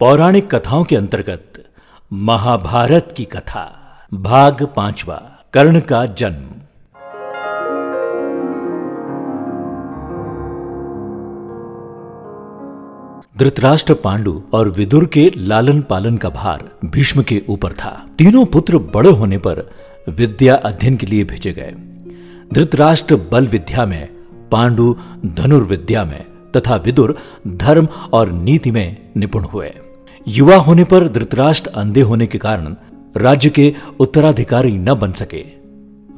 पौराणिक कथाओं के अंतर्गत महाभारत की कथा, भाग पांचवा, कर्ण का जन्म। धृतराष्ट्र पांडु और विदुर के लालन पालन का भार भीष्म के ऊपर था। तीनों पुत्र बड़े होने पर विद्या अध्ययन के लिए भेजे गए। धृतराष्ट्र बल विद्या में, पांडु धनुर्विद्या में तथा विदुर धर्म और नीति में निपुण हुए। युवा होने पर धृतराष्ट्र अंधे होने के कारण राज्य के उत्तराधिकारी न बन सके।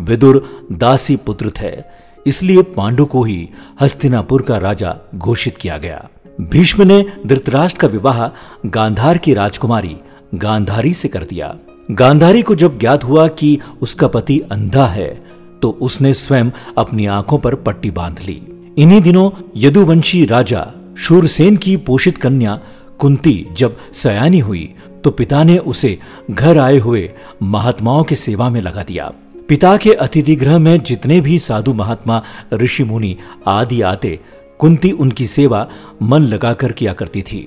विदुर दासी पुत्र थे, इसलिए पांडु को ही हस्तिनापुर का राजा घोषित किया गया। भीष्म ने धृतराष्ट्र का विवाह गांधार की राजकुमारी गांधारी से कर दिया। गांधारी को जब ज्ञात हुआ कि उसका पति अंधा है तो उसने स्वयं अपनी आँखों पर पट्टी बाँध ली। इन्हीं दिनों यदुवंशी राजा शूरसेन की पोषित कन्या कुंती जब सयानी हुई तो पिता ने उसे घर आए हुए महात्माओं की सेवा में लगा दिया। पिता के अतिथि गृह में जितने भी साधु महात्मा, ऋषि मुनि आदि आते, कुंती उनकी सेवा मन लगाकर किया करती थी।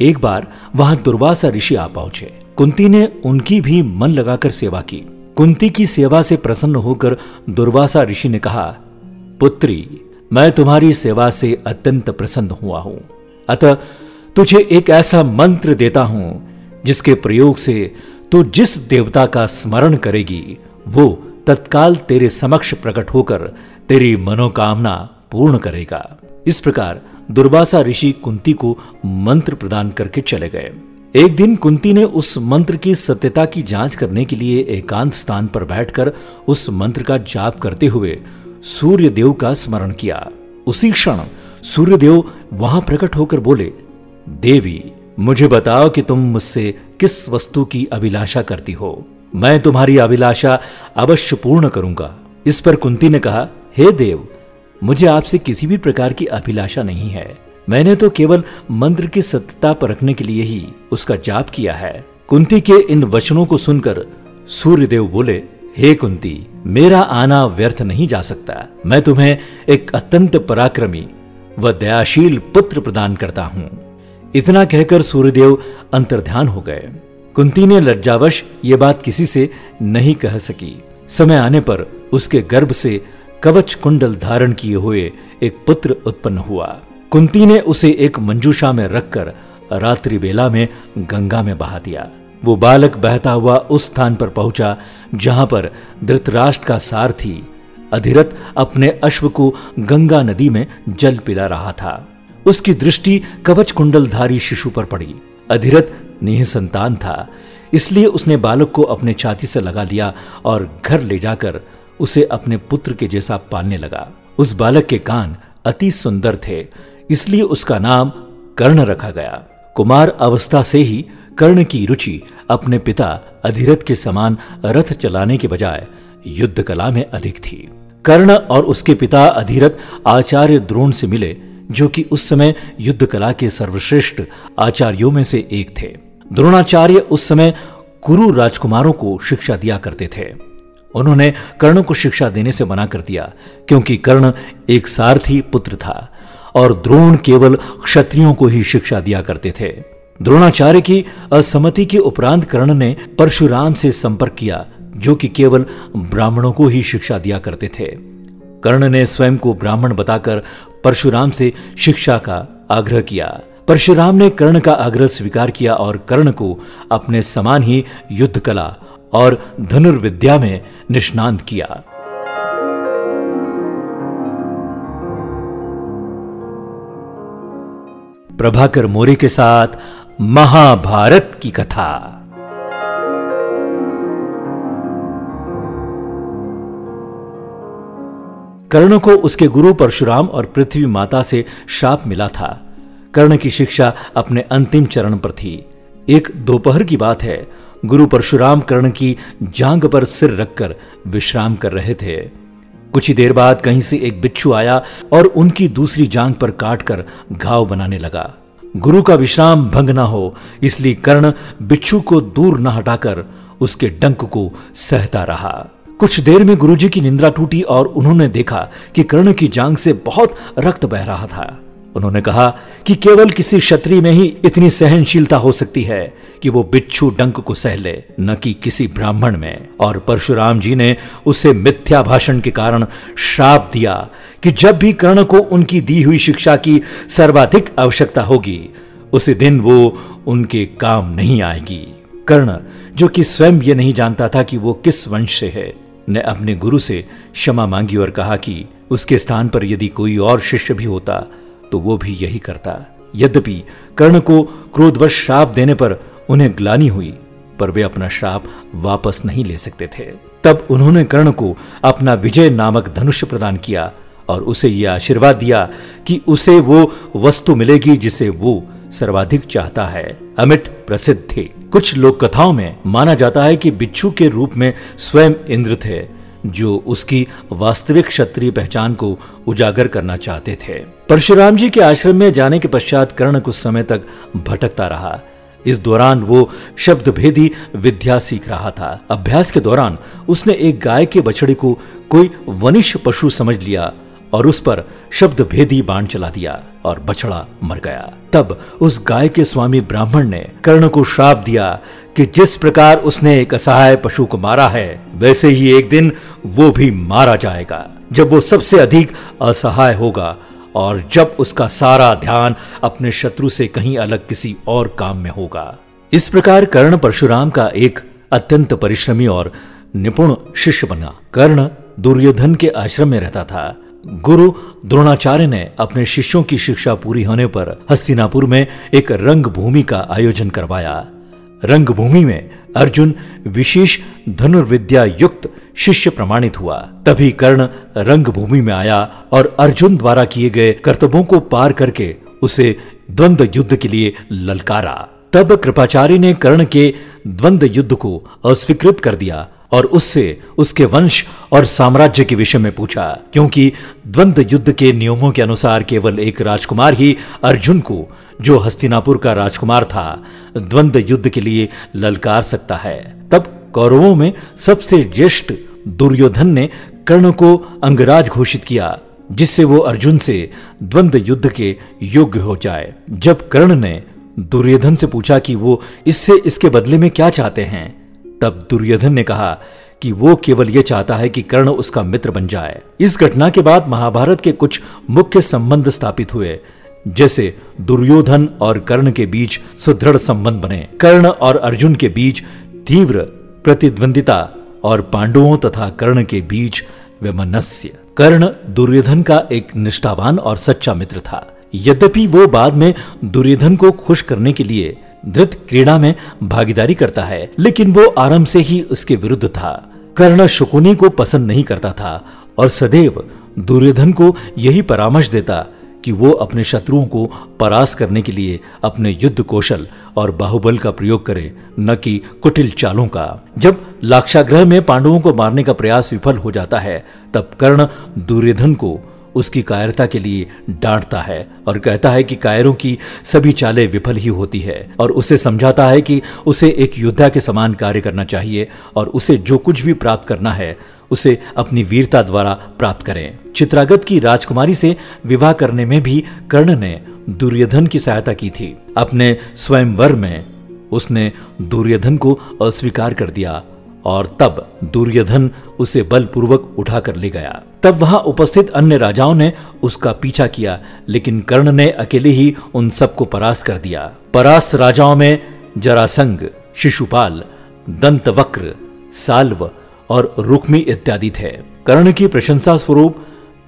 एक बार वहाँ दुर्वासा ऋषि आ पहुँचे। कुंती ने उनकी भी मन लगाकर सेवा की। कुंती की सेवा से प्रसन्न होकर दुर्वासा ऋषि ने कहा, पुत्री, मैं तुम्हारी सेवा से अत्यंत प्रसन्न हुआ हूँ। अतः तुझे एक ऐसा मंत्र देता हूँ, जिसके प्रयोग से तू जिस देवता का स्मरण करेगी, वो तत्काल तेरे समक्ष प्रकट होकर तेरी मनोकामना पूर्ण करेगा। इस प्रकार दुर्वासा ऋषि कुंती को मंत्र प्रदान करके चले गए। एक दिन कुंती ने उस मंत्र की सत्यता की जाँच करने के लिए एकांत स्थान पर बैठकर उस मंत्र का जाप करते हुए सूर्य देव का स्मरण किया। उसी क्षण सूर्य देव वहाँ प्रकट होकर बोले देवी, मुझे बताओ कि तुम मुझसे किस वस्तु की अभिलाषा करती हो? मैं तुम्हारी अभिलाषा अवश्य पूर्ण करूँगा। इस पर कुंती ने कहा, हे hey देव, मुझे आपसे किसी भी प्रकार की अभिलाषा नहीं है। मैंने तो केवल मंत्र की सत्यता परखने के लिए ही उसका जाप किया है। कुंती के इन वचनों को सुनकर सूर्यदेव बोले, हे hey कुंती, मेरा आना व्यर्थ नहीं जा सकता। मैं तुम्हें एक अत्यंत पराक्रमी व दयाशील पुत्र प्रदान करता हूँ। इतना कहकर सूर्यदेव अंतर्ध्यान हो गए। कुंती ने लज्जावश ये बात किसी से नहीं कह सकी। समय आने पर उसके गर्भ से कवच कुंडल धारण किए हुए एक पुत्र उत्पन्न हुआ। कुंती ने उसे एक मंजूषा में रखकर रात्रि बेला में गंगा में बहा दिया। वो बालक बहता हुआ उस स्थान पर पहुँचा, जहाँ पर धृतराष्ट्र का सारथी अधिरथ अपने अश्व को गंगा नदी में जल पिला रहा था। उसकी दृष्टि कवच कुंडलधारी शिशु पर पड़ी। अधिरथ निसंतान था, इसलिए उसने बालक को अपने छाती से लगा लिया और घर ले जाकर उसे अपने पुत्र के जैसा पालने लगा। उस बालक के कान अति सुंदर थे, इसलिए उसका नाम कर्ण रखा गया। कुमार अवस्था से ही कर्ण की रुचि अपने पिता अधिरथ के समान रथ चलाने के बजाय युद्ध कला में अधिक थी। कर्ण और उसके पिता अधिरथ आचार्य द्रोण से मिले जो कि उस समय युद्ध कला के सर्वश्रेष्ठ आचार्यों में से एक थे। द्रोणाचार्य उस समय कुरु राजकुमारों को शिक्षा दिया करते थे। उन्होंने कर्ण को शिक्षा देने से मना कर दिया, क्योंकि कर्ण एक सारथी पुत्र था, और द्रोण केवल क्षत्रियों को ही शिक्षा दिया करते थे। द्रोणाचार्य की असम्मति के उपरांत कर्ण ने परशुराम से संपर्क किया, जो कि केवल ब्राह्मणों को ही शिक्षा दिया करते थे। कर्ण ने स्वयं को ब्राह्मण बताकर परशुराम से शिक्षा का आग्रह किया। परशुराम ने कर्ण का आग्रह स्वीकार किया और कर्ण को अपने समान ही युद्ध कला और धनुर्विद्या में निष्णांत किया। प्रभाकर मोरे के साथ महाभारत की कथा। कर्ण को उसके गुरु परशुराम और पृथ्वी माता से शाप मिला था। कर्ण की शिक्षा अपने अंतिम चरण पर थी। एक दोपहर की बात है। गुरु परशुराम कर्ण की जांग पर सिर रखकर विश्राम कर रहे थे। कुछ ही देर बाद कहीं से एक बिच्छू आया और उनकी दूसरी जांग पर काटकर घाव बनाने लगा। गुरु का विश्राम भंग न हो, इसलिए कर्ण बिच्छू को दूर न हटाकर उसके डंक को सहता रहा। कुछ देर में गुरुजी की निंद्रा टूटी और उन्होंने देखा कि कर्ण की जांग से बहुत रक्त बह रहा था। उन्होंने कहा कि केवल किसी क्षत्रिय में ही इतनी सहनशीलता हो सकती है कि वो बिच्छू डंक को सह ले, न कि किसी ब्राह्मण में। और परशुराम जी ने उसे मिथ्या भाषण के कारण श्राप दिया कि जब भी कर्ण को उनकी दी हुई शिक्षा की सर्वाधिक आवश्यकता होगी, उसी दिन वो उनके काम नहीं आएगी। कर्ण, जो कि स्वयं ये नहीं जानता था कि वो किस वंश से है ने अपने गुरु से क्षमा मांगी और कहा कि उसके स्थान पर यदि कोई और शिष्य भी होता तो वो भी यही करता। यद्यपि कर्ण को क्रोधवश श्राप देने पर उन्हें ग्लानी हुई, पर वे अपना श्राप वापस नहीं ले सकते थे। तब उन्होंने कर्ण को अपना विजय नामक धनुष प्रदान किया और उसे यह आशीर्वाद दिया कि उसे वो वस्तु मिलेगी जिसे वो सर्वाधिक चाहता है। अमिट प्रसिद्ध थे। कुछ लोक कथाओं में माना जाता है कि बिच्छू के रूप में स्वयं इंद्र थे, जो उसकी वास्तविक क्षत्रिय पहचान को उजागर करना चाहते थे। परशुराम जी के आश्रम में जाने के पश्चात कर्ण कुछ समय तक भटकता रहा। इस दौरान वो शब्द भेदी विद्या सीख रहा था। अभ्यास के दौरान उसने एक गाय के बछड़े को कोई वनिष्ठ पशु समझ लिया और उस पर शब्द भेदी बाण चला दिया। और बछड़ा मर गया। तब उस गाय के स्वामी ब्राह्मण ने कर्ण को श्राप दिया कि जिस प्रकार उसने एक असहाय पशु को मारा है, वैसे ही एक दिन वो भी मारा जाएगा, जब वो सबसे अधिक असहाय होगा और जब उसका सारा ध्यान अपने शत्रु से कहीं अलग किसी और काम में होगा। इस प्रकार कर्ण परशुराम का एक अत्यंत परिश्रमी और निपुण शिष्य बना। कर्ण दुर्योधन के आश्रम में रहता था। गुरु द्रोणाचार्य ने अपने शिष्यों की शिक्षा पूरी होने पर हस्तिनापुर में एक रंग भूमि का आयोजन करवाया। रंग भूमि में अर्जुन विशेष धनुर्विद्या युक्त शिष्य प्रमाणित हुआ। तभी कर्ण रंग भूमि में आया और अर्जुन द्वारा किए गए कर्तव्यों को पार करके उसे द्वंद्व युद्ध के लिए ललकारा। तब कृपाचार्य ने कर्ण के द्वंद्व युद्ध को अस्वीकृत कर दिया और उससे उसके वंश और साम्राज्य के विषय में पूछा, क्योंकि द्वंद्व युद्ध के नियमों के अनुसार केवल एक राजकुमार ही अर्जुन को, जो हस्तिनापुर का राजकुमार था द्वंद्व युद्ध के लिए ललकार सकता है। तब कौरवों में सबसे ज्येष्ठ दुर्योधन ने कर्ण को अंगराज घोषित किया, जिससे वो अर्जुन से द्वंद्व युद्ध के योग्य हो जाए। जब कर्ण ने दुर्योधन से पूछा कि वो इससे इसके बदले में क्या चाहते हैं तब दुर्योधन ने कहा कि वो केवल ये चाहता है कि कर्ण उसका मित्र बन जाए। इस घटना के बाद महाभारत के कुछ मुख्य संबंध स्थापित हुए, जैसे दुर्योधन और कर्ण के बीच सुदृढ़ संबंध बने। कर्ण और अर्जुन के बीच तीव्र प्रतिद्वंदिता और पांडवों तथा कर्ण के बीच वैमनस्य। कर्ण दुर्योधन का एक निष्ठावान और सच्चा मित्र था। यद्यपि वो बाद में दुर्योधन को खुश करने के लिए धृत क्रीड़ा में भागीदारी करता है, लेकिन वो आरंभ से ही उसके विरुद्ध था। कर्ण शुकुनी को पसंद नहीं करता था और सदैव दुर्योधन को यही परामर्श देता कि वो अपने शत्रुओं को परास करने के लिए अपने युद्ध कौशल और बाहुबल का प्रयोग करे, न कि कुटिल चालों का। जब लाक्षाग्रह में पांडवों को मारने का प्रयास विफल हो जाता है, तब कर्ण दुर्योधन को उसकी कायरता के लिए डांटता है और कहता है कि कायरों की सभी चालें विफल ही होती है और उसे समझाता है कि उसे एक योद्धा के समान कार्य करना चाहिए और उसे जो कुछ भी प्राप्त करना है, उसे अपनी वीरता द्वारा प्राप्त करें। चित्रागत की राजकुमारी से विवाह करने में भी कर्ण ने दुर्योधन की सहायता की थी। अपने स्वयंवर में उसने दुर्योधन को अस्वीकार कर दिया और तब दुर्योधन उसे बलपूर्वक उठाकर ले गया। तब वहाँ उपस्थित अन्य राजाओं ने उसका पीछा किया, लेकिन कर्ण ने अकेले ही उन सबको परास्त कर दिया। परास्त राजाओं में जरासंग शिशुपाल, दंतवक्र, साल्व और रुक्मी इत्यादि थे। कर्ण की प्रशंसा स्वरूप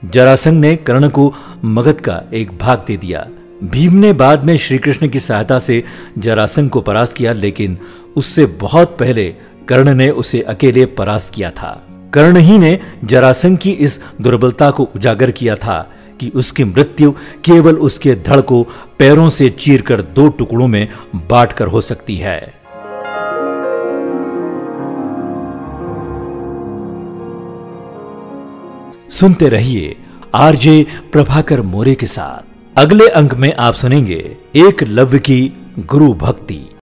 जरासंग ने कर्ण को मगध का एक भाग दे दिया। भीम ने बाद में श्री कृष्ण की सहायता से जरासंग को परास्त किया, लेकिन उससे बहुत पहले कर्ण ने उसे अकेले परास्त किया था। कर्ण ही ने जरासंघ की इस दुर्बलता को उजागर किया था कि उसकी मृत्यु केवल उसके धड़ को पैरों से चीरकर दो टुकड़ों में बांटकर हो सकती है। सुनते रहिए आरजे प्रभाकर मोरे के साथ। अगले अंक में आप सुनेंगे एक लव्य की गुरु भक्ति।